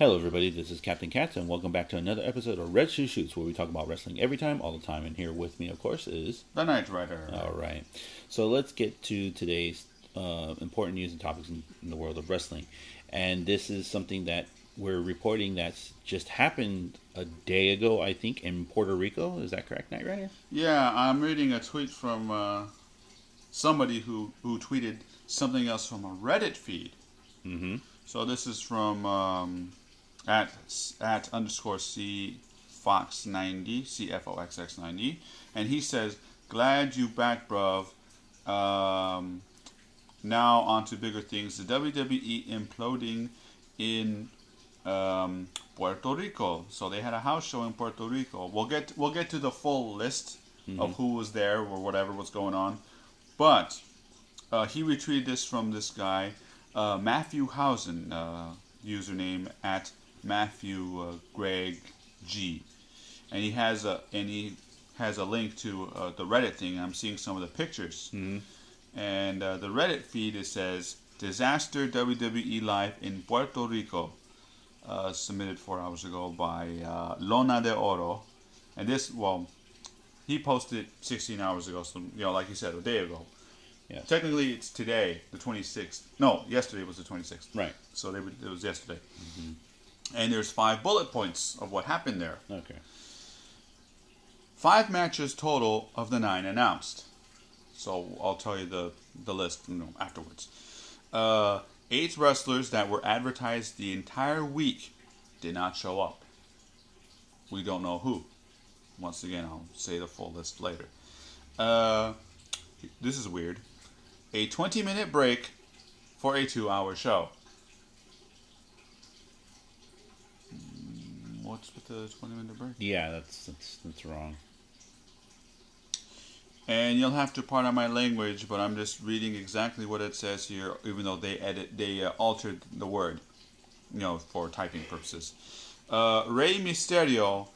Hello, everybody. This is Captain Katz, and welcome back to another episode of Red Shoe Shoots, where we talk about wrestling every time, all the time. And here with me, of course, is The Night Rider. all right. So let's get to today's uh, important news and topics in, in the world of wrestling. And this is something that we're reporting that's just happened a day ago, I think, in Puerto Rico. Is that correct, Night Rider? Yeah, I'm reading a tweet from uh, somebody who, who tweeted something else from a Reddit feed. Mm-hmm. So this is from um, at at underscore c fox ninety c f o x x ninety, and he says, "Glad you back, bruv." Um, now on to bigger things. The WWE imploding in um, Puerto Rico. So they had a house show in Puerto Rico. We'll get we'll get to the full list of who was there or whatever was going on, but uh, he retweeted this from this guy uh, Matthew Housen, uh, username at Matthew uh, Greg G, and he has a and he has a link to uh, the Reddit thing. I'm seeing some of the pictures, and uh, the Reddit feed it says disaster WWE live in Puerto Rico, uh, submitted four hours ago by uh, Lona de Oro, and this well, he posted 16 hours ago. So you know, like you said, a day ago. Yeah. Technically, it's today, the 26th. No, yesterday was the 26th. Right. So they, it was yesterday. And there's five bullet points of what happened there. Okay. Five matches total of the nine announced. So I'll tell you the, the list you know, afterwards. Uh, eight wrestlers that were advertised the entire week did not show up. We don't know who. Once again, I'll say the full list later. Uh, this is weird. A 20 minute break for a two hour show. What's with the 20 minute break? Yeah, that's that's that's wrong. And you'll have to pardon my language, but I'm just reading exactly what it says here, even though they edit, they uh, altered the word, you know, for typing purposes. Uh, Rey Mysterio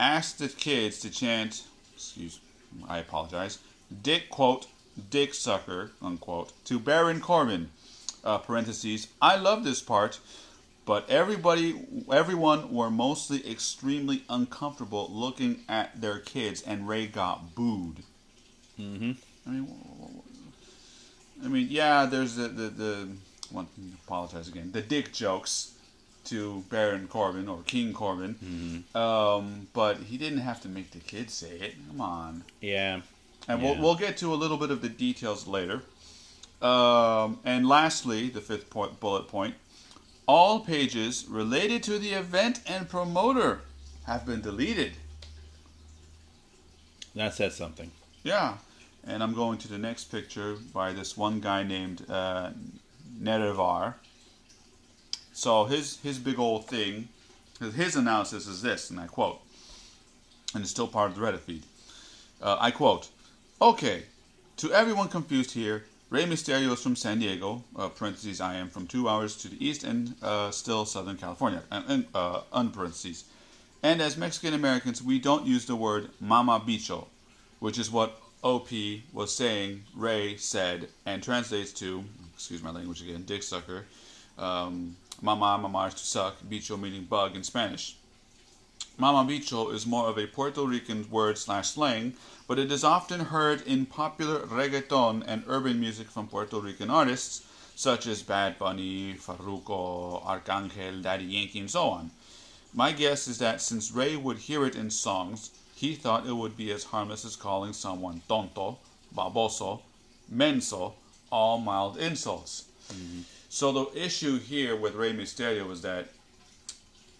asked the kids to chant, excuse, I apologize, Dick quote, Dick sucker unquote, to Baron Corbin. Uh, parentheses. I love this part, but everybody, everyone were mostly extremely uncomfortable looking at their kids, and Rey got booed. Mm-hmm. I mean, I mean, yeah. There's the the, the well, apologize again. The dick jokes to Baron Corbin or King Corbin, um, but he didn't have to make the kids say it. Come on. Yeah. And Yeah. we'll, we'll get to a little bit of the details later. Um, and lastly, the fifth point, bullet point all pages related to the event and promoter have been deleted. That says something. Yeah. And I'm going to the next picture by this one guy named uh, Nerevar. So his his big old thing, his- his analysis is this, and I quote, and it's still part of the Reddit feed. Uh, I quote, "Okay, to everyone confused here, Rey Mysterio is from San Diego. Uh, parentheses, I am from two hours to the east and uh, still Southern California. And, uh, unparentheses. And as Mexican Americans, we don't use the word mama bicho, which is what OP was saying, Rey said, and translates to, excuse my language again, dick sucker. Um, mama, mama is to suck, bicho meaning bug in Spanish. Mama bicho is more of a Puerto Rican word slash slang, but it is often heard in popular reggaeton and urban music from Puerto Rican artists, such as Bad Bunny, Farruko, Arcangel, Daddy Yankee, and so on. My guess is that since Rey would hear it in songs, he thought it would be as harmless as calling someone tonto, baboso, menso, all mild insults. Mm-hmm. So the issue here with Rey Mysterio was that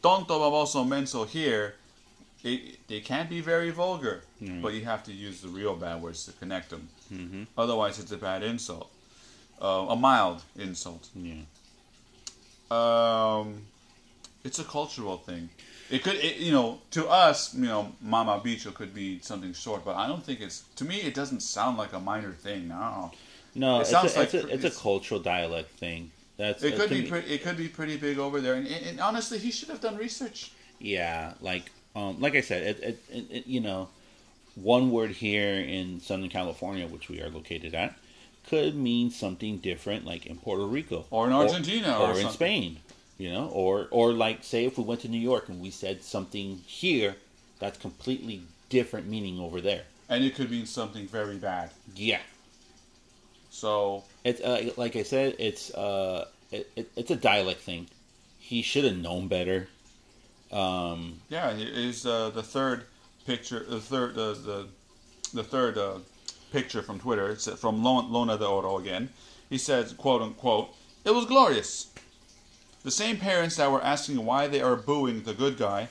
tonto, baboso, menso here, it, they can't be very vulgar, but you have to use the real bad words to connect them. Mm-hmm. Otherwise, it's a bad insult, uh, a mild insult. Yeah. Um, it's a cultural thing. It could, it, you know, to us, you know, Mama Bicho could be something short, but I don't think it's. To me, it doesn't sound like a minor thing. No, No, It it's, sounds a, like it's, a, it's a cultural dialect thing. That's it could be. Pretty, it could be pretty big over there, and, and, and honestly, he should have done research. Yeah, like um, like I said, it, it, it, it, you know, one word here in Southern California, which we are located at, could mean something different, like in Puerto Rico Or in Argentina or, or in something. Spain. You know, or or like say if we went to New York and we said something here that's completely different meaning over there. And it could mean something very bad. Yeah. So It's uh, like I said, it's uh, it, it, it's a dialect thing. He should have known better. Um, yeah, is uh, the third picture, the third, uh, the the third uh, picture from Twitter. It's from Lona de Oro again. He says, "quote unquote," it was glorious. The same parents that were asking why they are booing the good guy,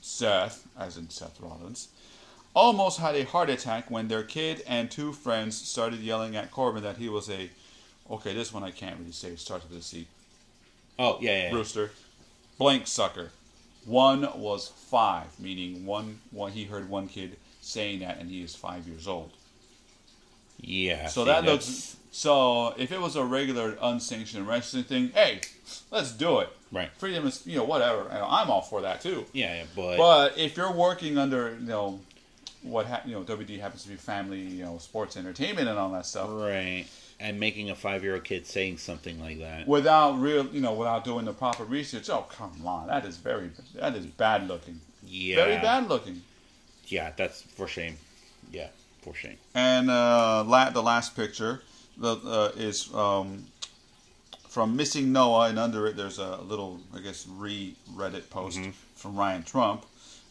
Seth, as in Seth Rollins, almost had a heart attack when their kid and two friends started yelling at Corbin that he was a, okay, this one I can't really say. It starts with a C. oh yeah, yeah, yeah. Rooster, blank sucker. One was five, meaning one. One he heard one kid saying that, and he is five years old. yeah. So that that's- looks. So if it was a regular unsanctioned wrestling thing, hey, let's do it. right. Freedom is, you know, whatever. I'm all for that too. Yeah, yeah, but, But if you're working under, you know, what ha- you know, WD happens to be family, you know, sports entertainment and all that stuff, right, and making a five-year-old kid saying something like that. without real, you know, without doing the proper research, oh come on, that is very, that is bad looking, Yeah, very bad looking. Yeah, that's for shame. Yeah, for shame. And uh, la- the last picture the, uh, is um, from Missing Noah, and under it there's a little, I guess, re Reddit post from Ryan Trump.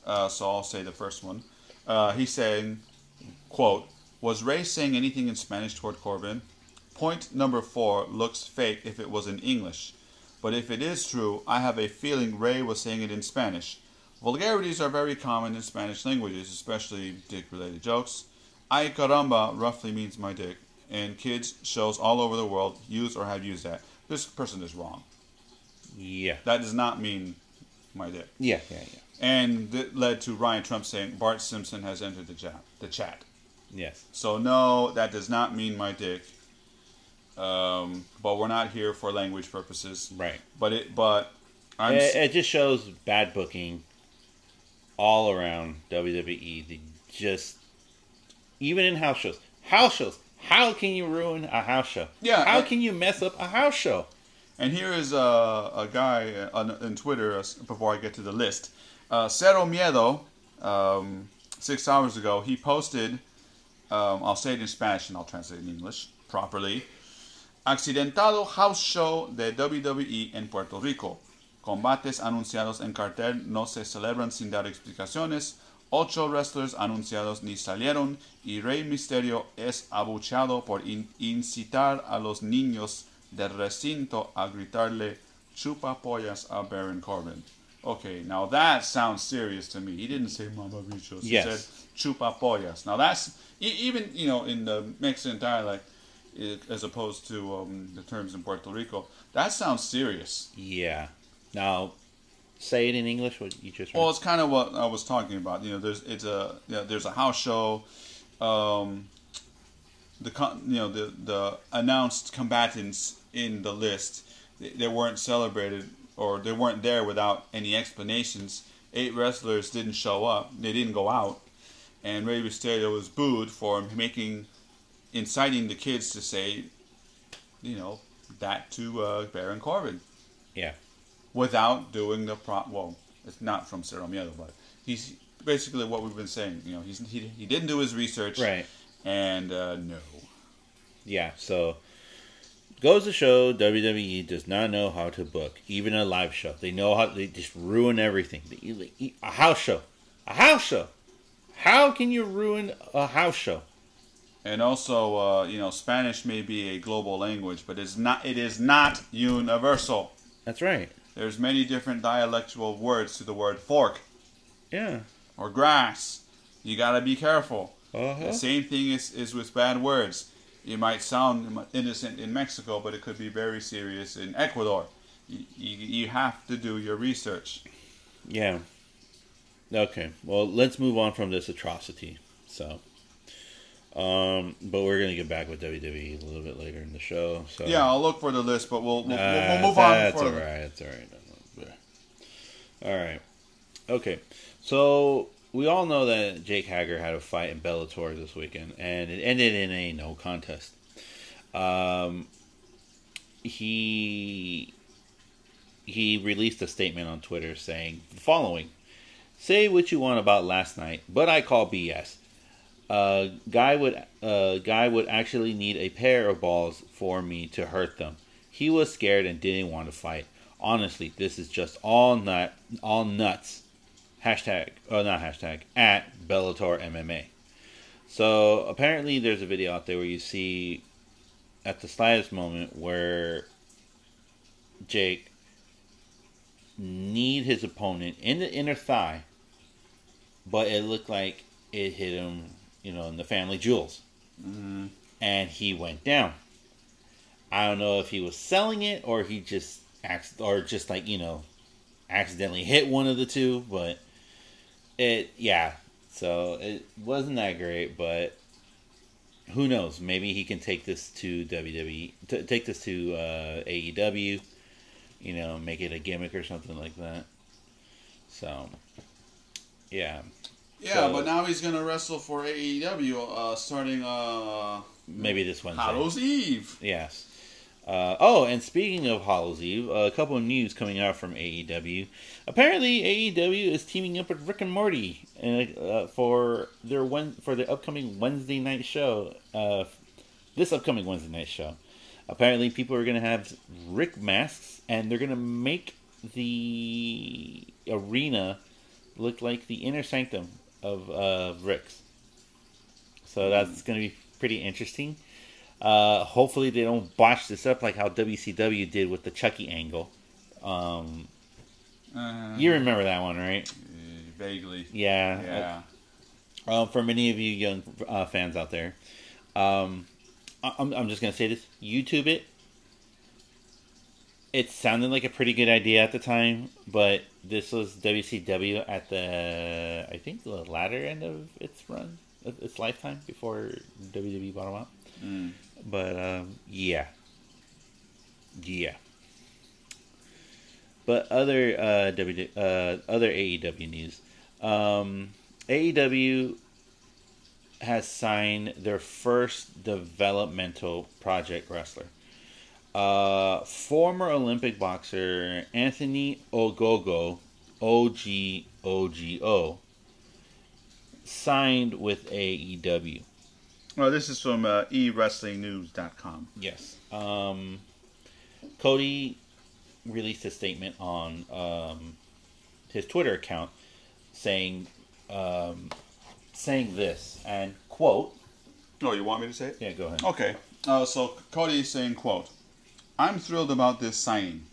Uh, so I'll say the first one. Uh, he's saying, "quote Was Rey saying anything in Spanish toward Corbin? Point number four looks fake if it was in English, but if it is true, I have a feeling Rey was saying it in Spanish. Vulgarities are very common in Spanish languages, especially dick-related jokes. Ay caramba roughly means my dick, and kids shows all over the world use or have used that. This person is wrong. Yeah, That does not mean my dick. yeah, yeah, yeah. And that led to Ryan Trump saying Bart Simpson has entered the chat. The chat. Yes. So no, that does not mean my dick. Um, but we're not here for language purposes. Right. But it, but I'm It, it just shows bad booking all around WWE. They just even in house shows. House shows. How can you ruin a house show? Yeah, How and- can you mess up a house show? And here is a, a guy uh, on, on Twitter, uh, before I get to the list. Uh, Cero Miedo, um, six hours ago, he posted, um, I'll say it in Spanish and I'll translate it in English properly. Accidentado house show de WWE en Puerto Rico. Combates anunciados en cartel no se celebran sin dar explicaciones. Ocho wrestlers anunciados ni salieron y Rey Misterio es abucheado por in- incitar a los niños del recinto a gritarle chupa pollas a Baron Corbin. Okay, now that sounds serious to me. He didn't say mamabichos. He Yes. said chupa pollas. Now that's e- even you know in the Mexican dialect, i- as opposed to um, the terms in Puerto Rico. That sounds serious. Yeah. Now, say it in English. What you just read. Well, it's kind of what I was talking about. You know, there's it's a you know, there's a house show. Um, the you know the the announced combatants in the list they, they weren't celebrated or they weren't there without any explanations. Eight wrestlers didn't show up. They didn't go out, and Rey Mysterio was booed for making inciting the kids to say, you know, that to uh, Baron Corbin yeah. without doing the pro. Well, it's not from Cero Miedo, but he's basically what we've been saying. You know, he's he, he didn't do his research, Right. And uh, no, Yeah. So goes to show WWE does not know how to book even a live show. They know how they just ruin everything. They- they- A house show. A house show. How can you ruin a house show? And also uh, you know, Spanish may be a global language, but it's not. It is not universal. That's right. There's many different dialectual words to the word fork Yeah. or grass. You gotta be careful. Uh-huh. The same thing is, is with bad words. It might sound innocent in Mexico, but it could be very serious in Ecuador. You, you, you have to do your research. Yeah. Okay. Well, let's move on from this atrocity. So, um, but we're gonna get back with WWE a little bit later in the show. So Yeah, I'll look for the list, but we'll, we'll, Uh, we'll move on. That's all right. That's all right. All right. Okay. So we all know that Jake Hager had a fight in Bellator this weekend, and it ended in a no contest. Um, he he released a statement on Twitter saying the following: "Say what you want about last night, but I call BS. Guy would uh, guy would actually kneed a pair of balls for me to hurt them. He was scared and didn't want to fight. Honestly, this is just all nut all nuts. Hashtag oh not hashtag at Bellator MMA. So apparently, there's a video out there where you see at the slightest moment where Jake need his opponent in the inner thigh, but it looked like it hit him, you know, in the family jewels, Mm-hmm. and he went down. I don't know if he was selling it or he just acc- or just like you know, accidentally hit one of the two, but it yeah. So it wasn't that great, but who knows? Maybe he can take this to WWE, t- take this to uh, AEW. You know, make it a gimmick or something like that. So, yeah, Yeah, So- but now he's gonna wrestle for AEW uh, starting uh, maybe this Wednesday. Hallows Eve. Yes. Uh, oh, and speaking of Hallows Eve, a couple of news coming out from AEW. Apparently, AEW is teaming up with Rick and Morty uh, for their one for the upcoming Wednesday night show. Uh, this upcoming Wednesday night show. Apparently, people are going to have Rick masks, and they're going to make the arena look like the inner sanctum of uh, Rick's. So that's going to be pretty interesting. Uh, hopefully they don't botch this up like how WCW did with the Chucky angle. Um, Uh, you remember that one, right? vaguely. Yeah. Yeah. Uh, for many of you young uh, fans out there, um, I- I'm, I'm just gonna say this: YouTube it. It sounded like a pretty good idea at the time, but this was WCW at the I think the latter end of its run, its lifetime before WWE bought them out. Mm. But um, yeah, yeah. But other uh, w, uh, other AEW news, um, AEW has signed their first developmental project wrestler. Uh, former Olympic boxer Anthony Ogogo, O G O G O, signed with AEW. Well, this is from uh, eWrestlingNews.com. Yes. Um, Cody released a statement on um, his Twitter account saying um, saying this and quote. Oh, you want me to say it? Yeah, go ahead. Okay. Uh, so Cody is saying, quote, I'm thrilled about this signing.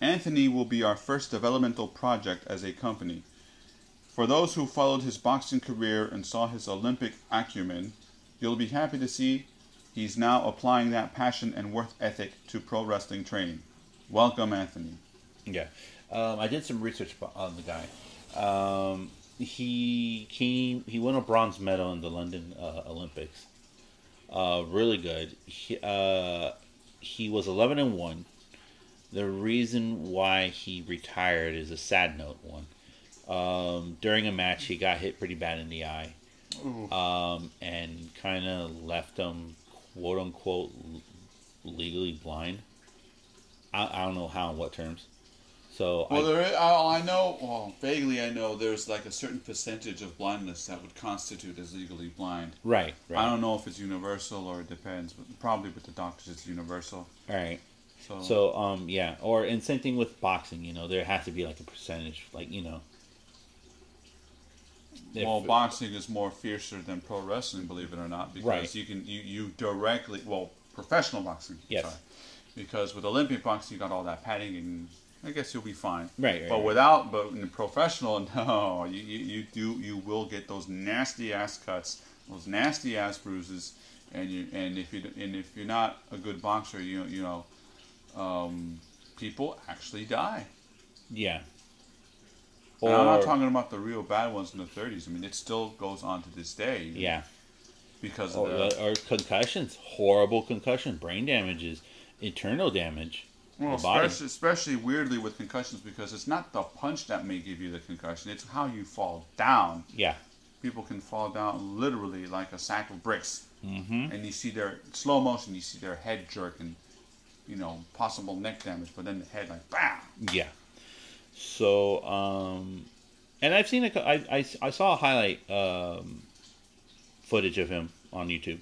Anthony will be our first developmental project as a company. For those who followed his boxing career and saw his Olympic acumen, you'll be happy to see he's now applying that passion and work ethic to pro wrestling training. Welcome, Anthony. Yeah, um, I did some research on the guy. Um, he came. He won a bronze medal in the London uh, Olympics. Uh, really good. He, uh, he was eleven and one. The reason why he retired is a sad note one. Um, during a match, he got hit pretty bad in the eye, um, and kind of left him, quote unquote, legally blind. I, I don't know how and what terms. So Well, I, there is, I, I know, well, vaguely I know there's like a certain percentage of blindness that would constitute as legally blind. right, right, I don't know if it's universal or it depends, but probably with the doctors it's universal. all right. So, So um, yeah, or and same thing with boxing. You know, there has to be like a percentage, like you know. if- well, boxing is more fiercer than pro wrestling, believe it or not, because Right. you can you, you directly well professional boxing. Yes. sorry. Because with Olympic boxing, you got all that padding, and I guess you'll be fine. Right, right, But right. without, but in a professional, no, you, you, you do you will get those nasty ass cuts, those nasty ass bruises, and you and if you and if you're not a good boxer, you you know, um, people actually die. yeah. And I'm not talking about the real bad ones in the 30s. I mean, it still goes on to this day. Yeah, Because or, of the, or concussions, horrible concussion, brain damages, internal damage. Well, especially, especially weirdly with concussions, because it's not the punch that may give you the concussion; it's how you fall down. Yeah, People can fall down literally like a sack of bricks, mm-hmm. and you see their slow motion. You see their head jerking. you know, possible neck damage, but then the head like bam. Yeah. So, um, and I've seen a, I, I, I saw a highlight um, footage of him on YouTube.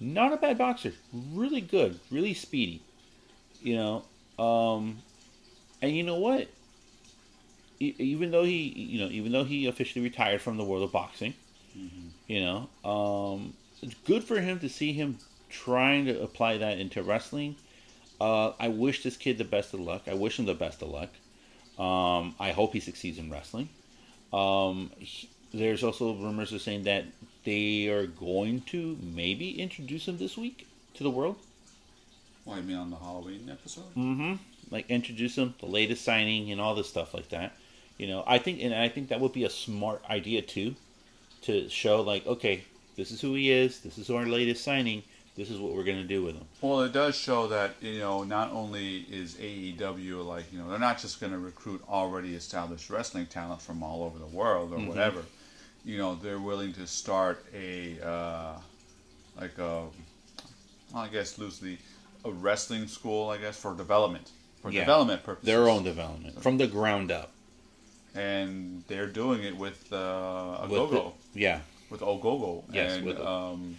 Not a bad boxer. Really good. Really speedy. You know, um, and you know what? E- even though he, you know, even though he officially retired from the world of boxing, you know, um, it's good for him to see him trying to apply that into wrestling. Uh, I wish this kid the best of luck. I wish him the best of luck. Um, I hope he succeeds in wrestling. Um, he- there's also rumors of saying that they are going to maybe introduce him this week to the world. You mean on the Halloween episode? Mm-hmm. Like introduce him, the latest signing, and all this stuff like that. You know, I think, and I think that would be a smart idea too, to show like, okay, this is who he is. This is our latest signing. This is what we're gonna do with him. Well, it does show that you know not only is AEW like you know they're not just going to recruit already established wrestling talent from all over the world or whatever. You know they're willing to start a uh, like a well, I guess loosely a wrestling school I guess for development for Yeah. development purposes. Their own development from the ground up. and they're doing it with uh, a With go-go. the- yeah, with Ogogo. Yes, and with- um,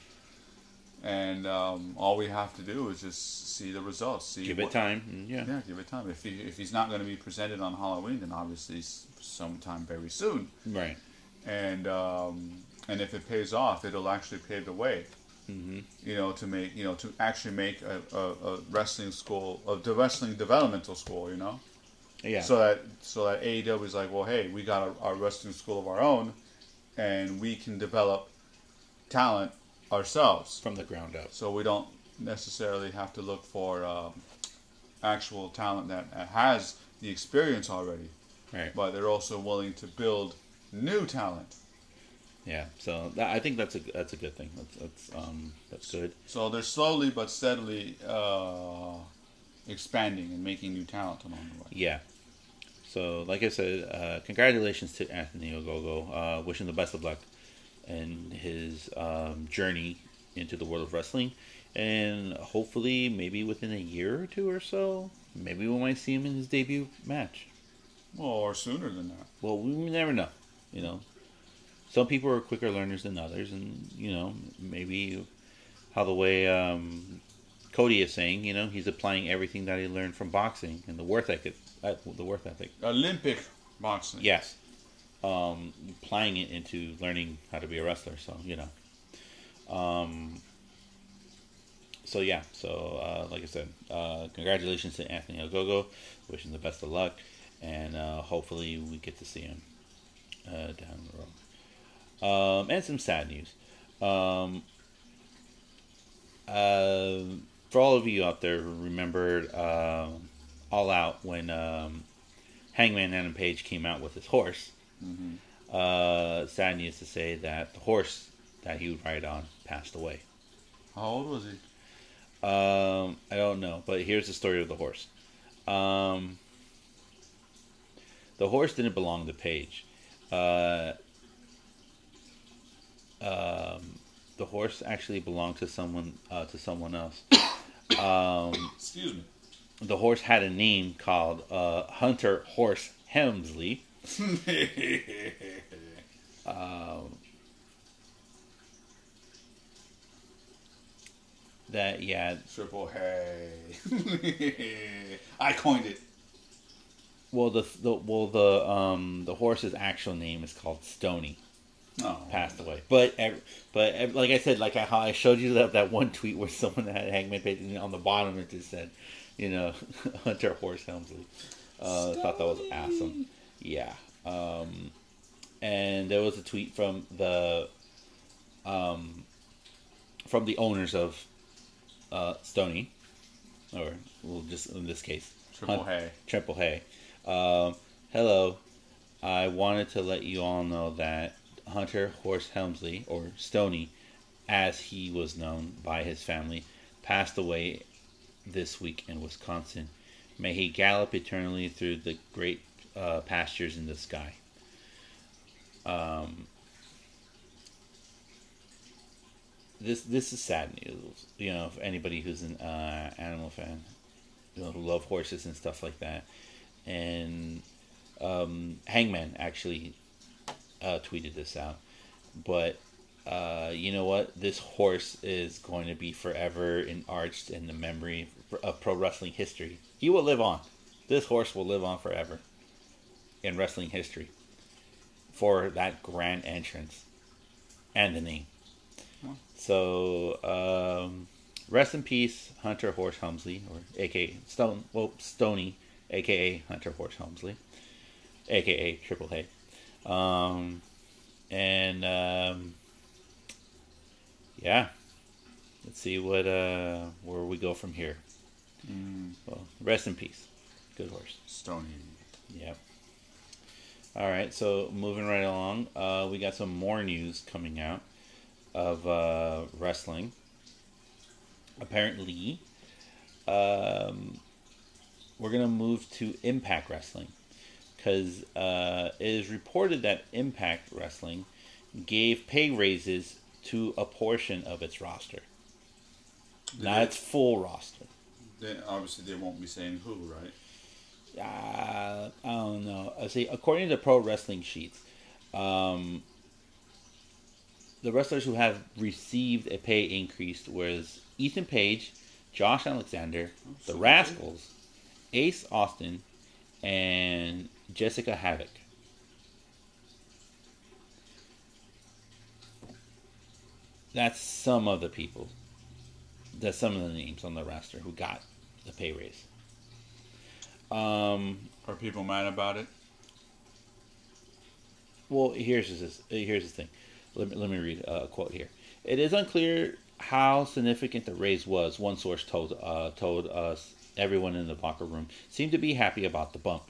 and um, all we have to do is just see the results. See give what- it time. yeah. Yeah, give it time. If he if he's not going to be presented on Halloween, then obviously sometime very soon. right. And um, and if it pays off, it'll actually pave the way. Mm-hmm. You know, to make you know to actually make a, a, a wrestling school, a de- wrestling developmental school. You know, Yeah. so that so that AEW is like, well, hey, we got a, our wrestling school of our own, and we can develop talent ourselves. from the ground up. So we don't necessarily have to look for um, actual talent that has the experience already, Right. but they're also willing to build new talent. Yeah. So that, I think that's a that's a good thing. That's that's um that's good. So they're slowly but steadily uh, expanding and making new talent along the way. Yeah. So, like I said, uh, congratulations to Anthony Ogogo. Uh, wish him the best of luck in his um, journey into the world of wrestling. And hopefully, maybe within a year or two or so, maybe we might see him in his debut match. Well, or sooner than that. Well, we never know. You know, some people are quicker learners than others, and you know, maybe how the way um, Cody is saying, you know, he's applying everything that he learned from boxing and the worth ethic, uh, the worth ethic. Olympic boxing. Yes, um, applying it into learning how to be a wrestler. So you know, um, so yeah, so uh, like I said, uh, congratulations to Anthony Ogogo. Wish him the best of luck, and uh, hopefully we get to see him uh, down the road. Um, and some sad news. Um, uh, for all of you out there who remembered um All Out when um, Hangman Adam Page came out with his horse, uh, sad news to say that the horse that he would ride on passed away. How old was he? Um, I don't know, but here's the story of the horse. Um, the horse didn't belong to Page. Uh, um, the horse actually belonged to someone uh, to someone else. Um, Excuse me. the horse had a name called uh, Hunter Horse Helmsley. Um, that yeah, Triple hey. I coined it. well the the well the um the horse's actual name is called Stony. Oh. passed away. But but like I said, like I, how I showed you that that one tweet where someone had Hangman Page and on the bottom it just said, you know, Hunter Horse Helmsley. Uh, I thought that was awesome. Yeah. Um, and there was a tweet from the um, from the owners of uh, Stony, or well, just in this case, Triple Hun- hey. Triple Hay. Um, hello. I wanted to let you all know that Hunter Horse Helmsley, or Stony, as he was known by his family, passed away this week in Wisconsin. May he gallop eternally through the great uh, pastures in the sky. Um, this this is sad news. You know, for anybody who's an uh, animal fan, you know, who love horses and stuff like that. And um, Hangman actually uh, tweeted this out. But uh, you know what? This horse is going to be forever enarched in the memory of pro wrestling history. He will live on. This horse will live on forever in wrestling history for that grand entrance and the name. So, um, rest in peace, Hunter Horse Helmsley, or aka Stone, well, Stony, aka Hunter Horse Helmsley, aka Triple H. Um, and um, yeah, let's see what uh, where we go from here. Mm, Well, rest in peace, good horse. Stony. Yep. All right, so moving right along, uh, we got some more news coming out of uh, wrestling. Apparently, um, we're gonna move to Impact Wrestling because uh, it is reported that Impact Wrestling gave pay raises to a portion of its roster, not they- its full roster. They, obviously, they won't be saying who, right? uh, I don't know. I see. According to Pro Wrestling Sheets, um, the wrestlers who have received a pay increase was Ethan Page, Josh Alexander, the Rascalz, Ace Austin, and Jessicka Havok. That's some of the people. That's some of the names on the roster who got the pay raise. Um, Are people mad about it? Well, here's this. Here's the thing. Let me, let me read a quote here. It is unclear how significant the raise was. One source told uh, told us everyone in the locker room seemed to be happy about the bump.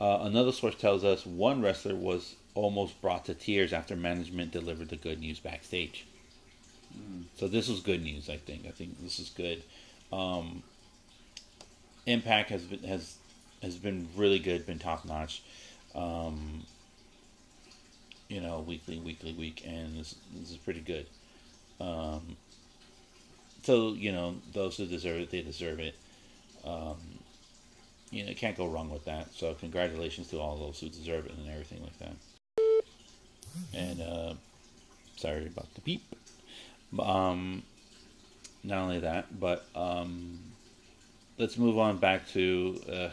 Uh, another source tells us one wrestler was almost brought to tears after management delivered the good news backstage. So this was good news. I think. I think this is good. Um, Impact has been has has been really good. Been top notch. Um, you know, weekly, weekly, week, and this, this is pretty good. Um, so you know, those who deserve it, they deserve it. Um, you know, can't go wrong with that. So congratulations to all those who deserve it and everything like that. And uh, sorry about the beep. Um, not only that, but um, let's move on back to uh,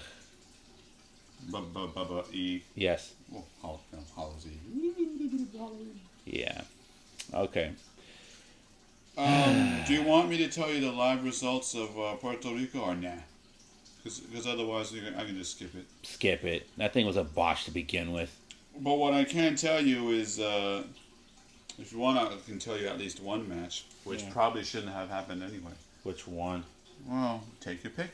E. yes, Well, Hall- no, Hallows Eve. yeah, okay. Um, do you want me to tell you the live results of uh, Puerto Rico or nah? Because otherwise, you can, I can just skip it. Skip it. That thing was a botch to begin with. But what I can tell you is, uh, if you want, I can tell you at least one match, which Yeah. probably shouldn't have happened anyway. Which one? Well, take your pick.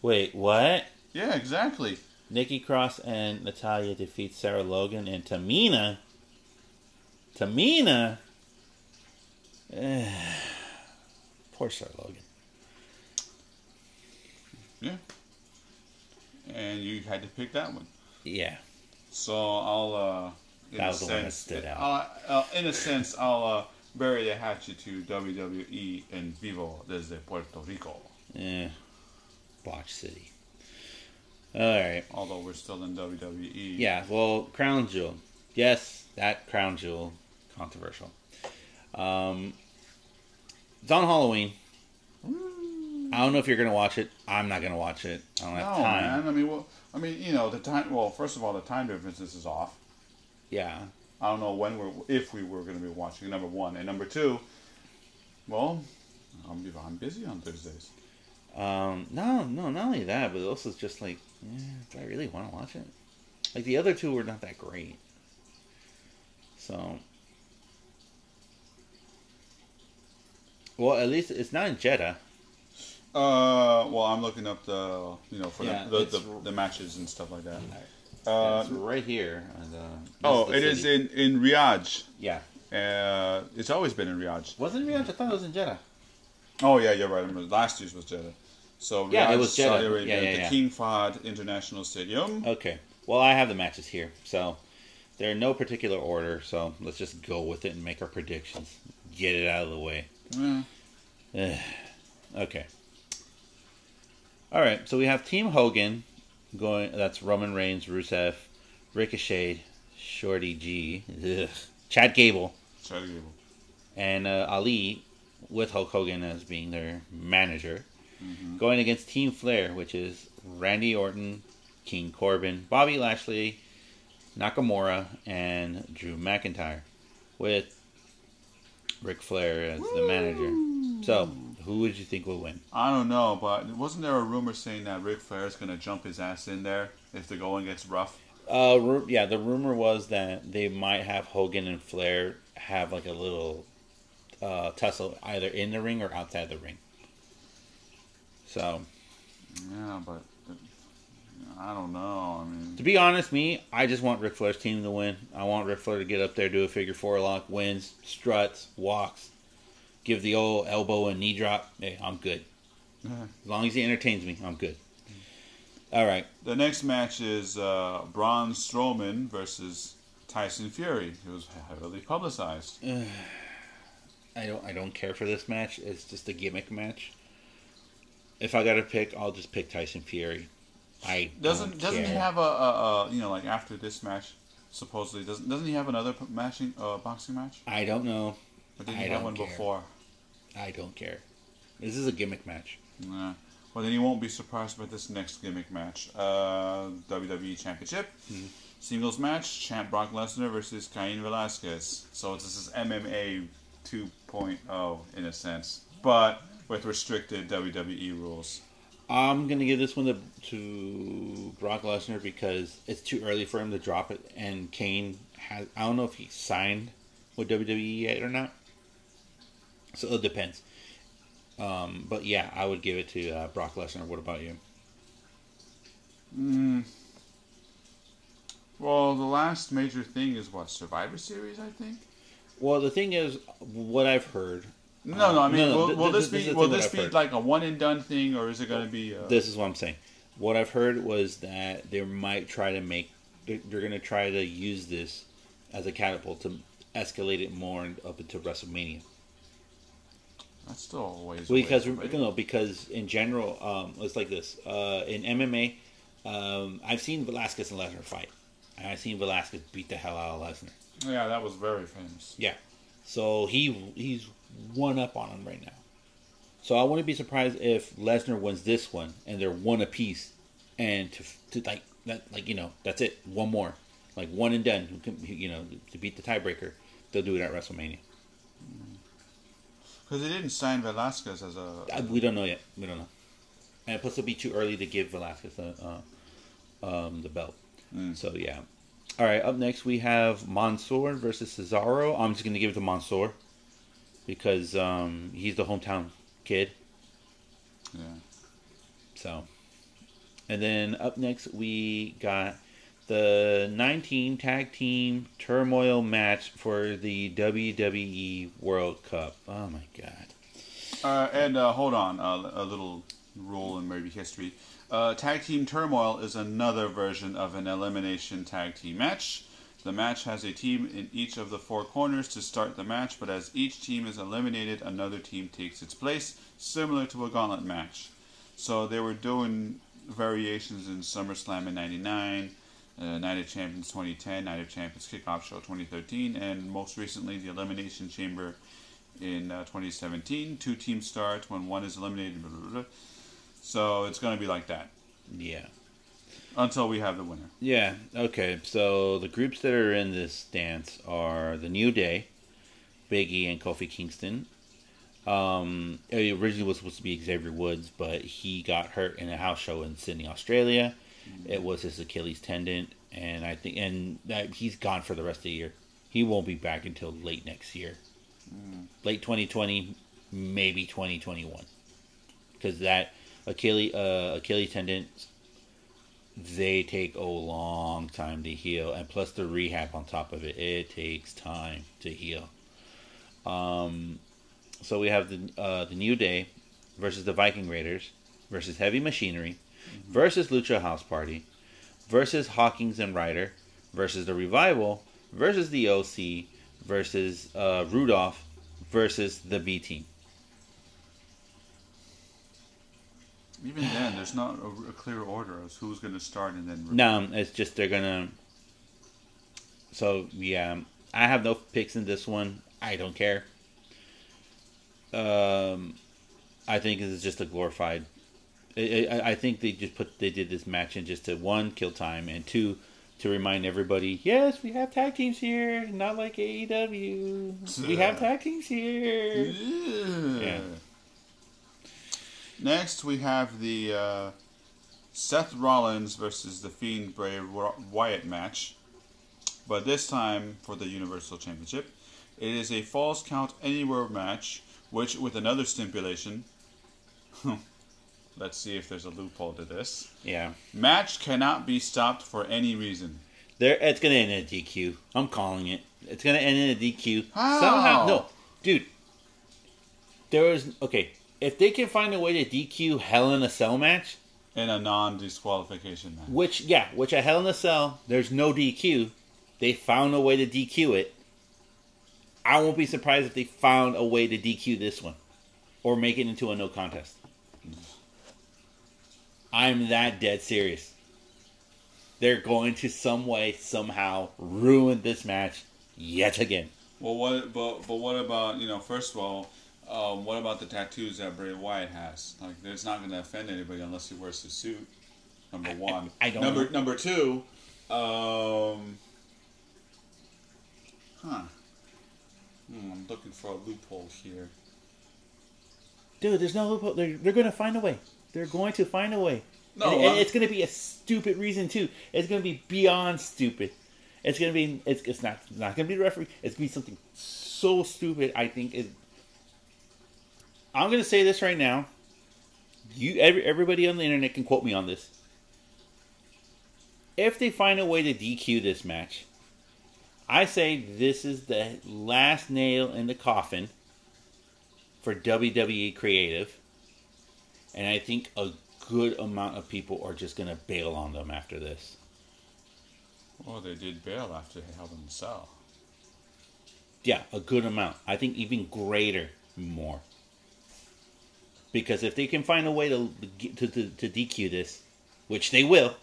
Wait, what? Yeah, exactly. Nikki Cross and Natalya defeat Sarah Logan and Tamina. Tamina. Eh, poor Sarah Logan. Yeah. And you had to pick that one. Yeah. So I'll, uh, in That a was the one that stood out. I'll, uh, in a sense, I'll uh, bury the hatchet to WWE and Vivo desde Puerto Rico. Yeah. Botch City. Alright. Although we're still in WWE. Yeah, well, Crown Jewel. Yes, that Crown Jewel. Controversial. Um, it's on Halloween. I don't know if you're going to watch it. I'm not going to watch it. I don't have No, time. man. I mean, well, I mean, you know, the time. Well, first of all, the time difference is off. Yeah. I don't know when we're if we were going to be watching. Number one and number two. Well, I'm I'm busy on Thursdays. Um, no, no, not only that, but also it's just like, eh, do I really want to watch it? Like the other two were not that great. So, well, at least it's not in Jeddah. Uh, well, I'm looking up the you know for Yeah, the, the, the the matches and stuff like that. Uh, it's right here. And, uh, oh, the it is city. in in Riyadh. Yeah, Uh, it's always been in Riyadh. wasn't Riyadh? I thought it was in Jeddah. Oh yeah, you're right. Last year's was Jeddah. So Riyadh, Yeah, it was Jeddah. Saudi Arabia, Yeah, yeah, the yeah. King Fahd International Stadium. Okay. Well, I have the matches here, so they're in no particular order. So let's just go with it and make our predictions. Get it out of the way. Yeah. Okay. All right, so we have Team Hogan going. That's Roman Reigns, Rusev, Ricochet, Shorty G, ugh, Chad Gable, Chad Gable. and uh, Ali with Hulk Hogan as being their manager, going against Team Flair, which is Randy Orton, King Corbin, Bobby Lashley, Nakamura, and Drew McIntyre, with Ric Flair as the manager. So, who would you think will win? I don't know, but wasn't there a rumor saying that Ric Flair is going to jump his ass in there if the going gets rough? Uh, ru- yeah, the rumor was that they might have Hogan and Flair have like a little uh, tussle either in the ring or outside the ring. So, Yeah, but I don't know. I mean, to be honest, me, I just want Ric Flair's team to win. I want Ric Flair to get up there, do a figure four lock, wins, struts, walks, give the old elbow and knee drop. Hey, I'm good. As long as he entertains me, I'm good. All right. the next match is uh, Braun Strowman versus Tyson Fury. It was heavily publicized. I don't I don't care for this match. It's just a gimmick match. If I got to pick, I'll just pick Tyson Fury. I Doesn't don't doesn't he have a, a, a you know like after this match supposedly doesn't doesn't he have another matching uh, boxing match? I don't know. Or did I have don't one care. before? I don't care. This is a gimmick match. Nah. Well, then you won't be surprised by this next gimmick match. Uh, WWE Championship. Mm-hmm. Singles match, Champ Brock Lesnar versus Cain Velasquez. So this is MMA 2.0 in a sense, but with restricted WWE rules. I'm gonna give this one to, to Brock Lesnar because it's too early for him to drop it, and Cain has. I don't know if he signed with WWE yet or not. So it depends. Um, but yeah, I would give it to uh, Brock Lesnar. What about you? Mm. Well, the last major thing is what Survivor Series, I think. Well, the thing is, what I've heard. No, no, I Uh, mean, no, no, will, th- will this this be will this be heard. like a one and done thing, or is it going to be? Uh, This is what I'm saying. What I've heard was that they might try to make. They're, they're going to try to use this as a catapult to escalate it more up into WrestleMania. That's still a ways. because away, right? no, because in general, um, it's like this. Uh, in MMA, um, I've seen Velasquez and Lesnar fight, and I've seen Velasquez beat the hell out of Lesnar. Yeah, that was very famous. Yeah, so he he's one up on him right now. So I wouldn't be surprised if Lesnar wins this one and they're one apiece, and to, to like that like you know that's it one more like one and done who can- you know to beat the tiebreaker they'll do it at WrestleMania. Because they didn't sign Velasquez as a. I, we don't know yet. We don't know. And plus, it'll be too early to give Velasquez the, uh, um, the belt. Mm. So yeah. All right. Up next, we have Mansoor versus Cesaro. I'm just gonna give it to Mansoor because um, he's the hometown kid. Yeah. So, and then up next we got the 19 tag team turmoil match for the WWE World Cup. Oh my god. Uh, and uh, hold on, uh, a little rule in maybe history. Uh, tag team turmoil is another version of an elimination tag team match. The match has a team in each of the four corners to start the match, but as each team is eliminated, another team takes its place, similar to a gauntlet match. So they were doing variations in SummerSlam in '99, uh, Night of Champions 2010, Night of Champions Kickoff Show 2013, and most recently the Elimination Chamber in uh, 2017. Two teams start when one is eliminated. Blah, blah, blah. So it's going to be like that Yeah. until we have the winner. Yeah. Okay. So the groups that are in this dance are the New Day, Biggie, and Kofi Kingston. Um, it originally was supposed to be Xavier Woods, but he got hurt in a house show in Sydney, Australia. It was his Achilles tendon, and I think, and that he's gone for the rest of the year. He won't be back until late next year, late 2020, maybe 2021, because that Achilles uh, Achilles tendon they take a long time to heal, and plus the rehab on top of it, it takes time to heal. Um, so we have the uh, the New Day versus the Viking Raiders versus Heavy Machinery versus Lucha House Party versus Hawkins and Ryder versus the Revival versus the OC versus uh, Rudolph versus the V Team. Even then, there's not a, a clear order as who's going to start and then. No, it's just they're gonna. So yeah, I have no picks in this one. I don't care. Um, I think this is just a glorified. I, I, I think they just put they did this match in just to one kill time and two to remind everybody. Yes, we have tag teams here, not like AEW. We have tag teams here. Yeah. Next, we have the uh, Seth Rollins versus the Fiend Bray Wyatt match, but this time for the Universal Championship. It is a falls count anywhere match, which with another stipulation. Let's see if there's a loophole to this. Yeah. Match cannot be stopped for any reason. There, it's gonna end in a DQ. I'm calling it. It's gonna end in a DQ. How? Somehow, no, dude. There was okay. If they can find a way to DQ Hell in a Cell match, In a non disqualification match. which yeah, which a Hell in a Cell, there's no DQ. They found a way to DQ it. I won't be surprised if they found a way to DQ this one, or make it into a no contest. I'm that dead serious. They're going to some way, somehow ruin this match yet again. Well, what? But but what about you know? First of all, um, what about the tattoos that Bray Wyatt has? Like, it's not going to offend anybody unless he wears the suit. Number one. I don't Number know. number two. Um. Huh. Hmm, I'm looking for a loophole here. Dude, there's no loophole. They're, they're going to find a way. They're going to find a way. No, and, and it's going to be a stupid reason too. It's going to be beyond stupid. It's going to be. It's, it's not. It's not going to be the referee. It's going to be something so stupid. I think is. I'm going to say this right now. You, every, everybody on the internet can quote me on this. If they find a way to DQ this match, I say this is the last nail in the coffin for WWE Creative, and I think a good amount of people are just going to bail on them after this. Oh, they did bail after Hell in a Cell. Yeah, a good amount. I think even greater, more. Because if they can find a way to to, to, to DQ this, which they will,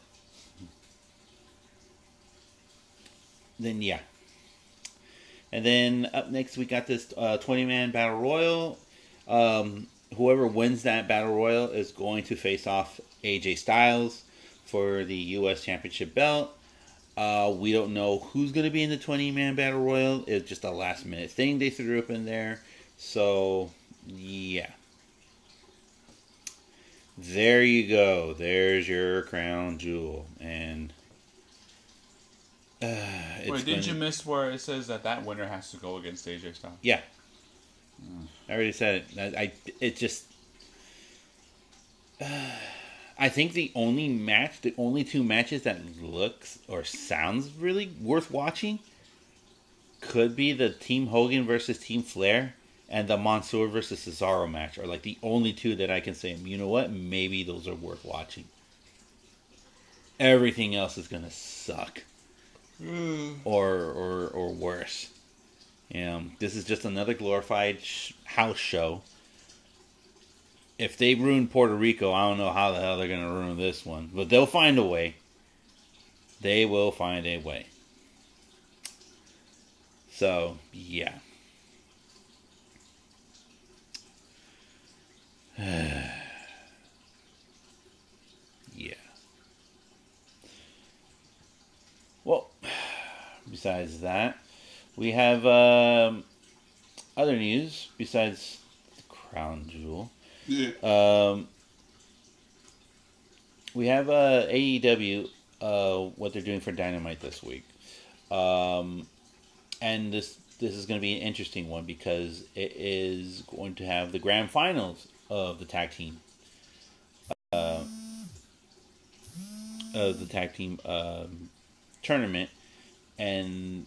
then yeah. And then up next we got this uh, twenty man battle royal. Um, whoever wins that battle royal is going to face off AJ Styles for the U.S. Championship belt. Uh, we don't know who's going to be in the 20 man battle royal. It's just a last minute thing they threw up in there. So, yeah. There you go. There's your crown jewel. And. Uh, it's Wait, gonna- you miss where it says that that winner has to go against AJ Styles? Yeah. I already said it. I, I it just. I think the only match, the only two matches that looks or sounds really worth watching, could be the Team Hogan versus Team Flair and the Mansoor versus Cesaro match, are like the only two that I can say. You know what? Maybe those are worth watching. Everything else is gonna suck, hmm. or or or worse. Yeah, this is just another glorified sh- house show. If they ruin Puerto Rico, I don't know how the hell they're going to ruin this one, but they'll find a way. They will find a way. So, yeah. yeah. Well, besides that, we have um, other news besides the crown jewel. Yeah. Um, we have uh, AEW, uh, what they're doing for Dynamite this week, um, and this this is going to be an interesting one because it is going to have the grand finals of the tag team, uh, of the tag team um, tournament, and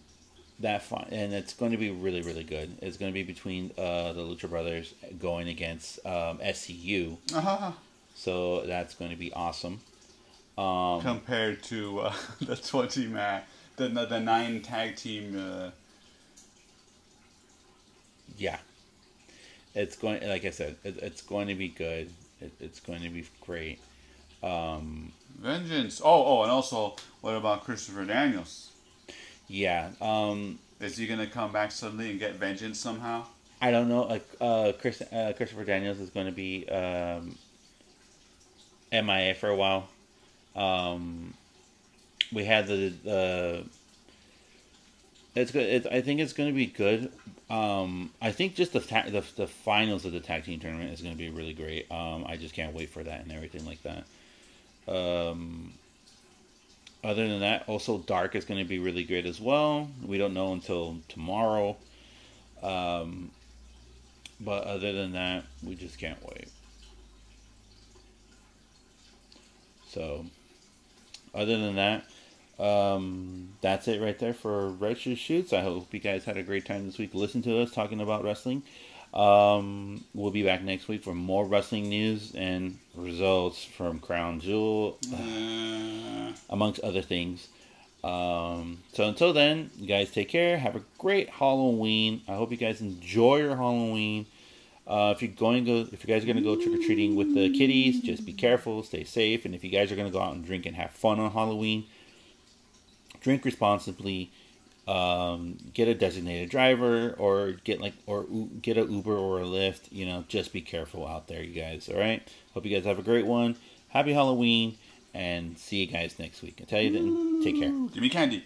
that fi- and it's going to be really really good. It's going to be between uh, the Lucha Brothers going against um, SCU. Uh-huh. So that's going to be awesome. Um, Compared to uh, the 20 man, the, the nine tag team. Uh, yeah, it's going. Like I said, it, it's going to be good. It, it's going to be great. Um, Vengeance. Oh, oh, and also, what about Christopher Daniels? Yeah. Um, Is he gonna come back suddenly and get vengeance somehow? I don't know. Like uh, Chris, uh, Christopher Daniels is going to be um, MIA for a while. Um, we had the the. It's good. It, I think it's going to be good. Um, I think just the, ta- the the finals of the tag team tournament is going to be really great. Um, I just can't wait for that and everything like that. Um, other than that, also Dark is going to be really great as well. We don't know until tomorrow. Um, but other than that, we just can't wait. So, other than that, um, that's it right there for Righteous Shoots. I hope you guys had a great time this week. Listen to us talking about wrestling. Um, we'll be back next week for more wrestling news and results from Crown Jewel, Uh, amongst other things. Um, so until then, you guys take care. Have a great Halloween. I hope you guys enjoy your Halloween. Uh, if you're going to if you guys are going to go trick or treating with the kiddies, just be careful, stay safe, and if you guys are going to go out and drink and have fun on Halloween, drink responsibly. Um, get a designated driver, or get like, or get a Uber or a Lyft. You know, just be careful out there, you guys. All right. Hope you guys have a great one. Happy Halloween, and see you guys next week. I tell you then, take care. give me candy.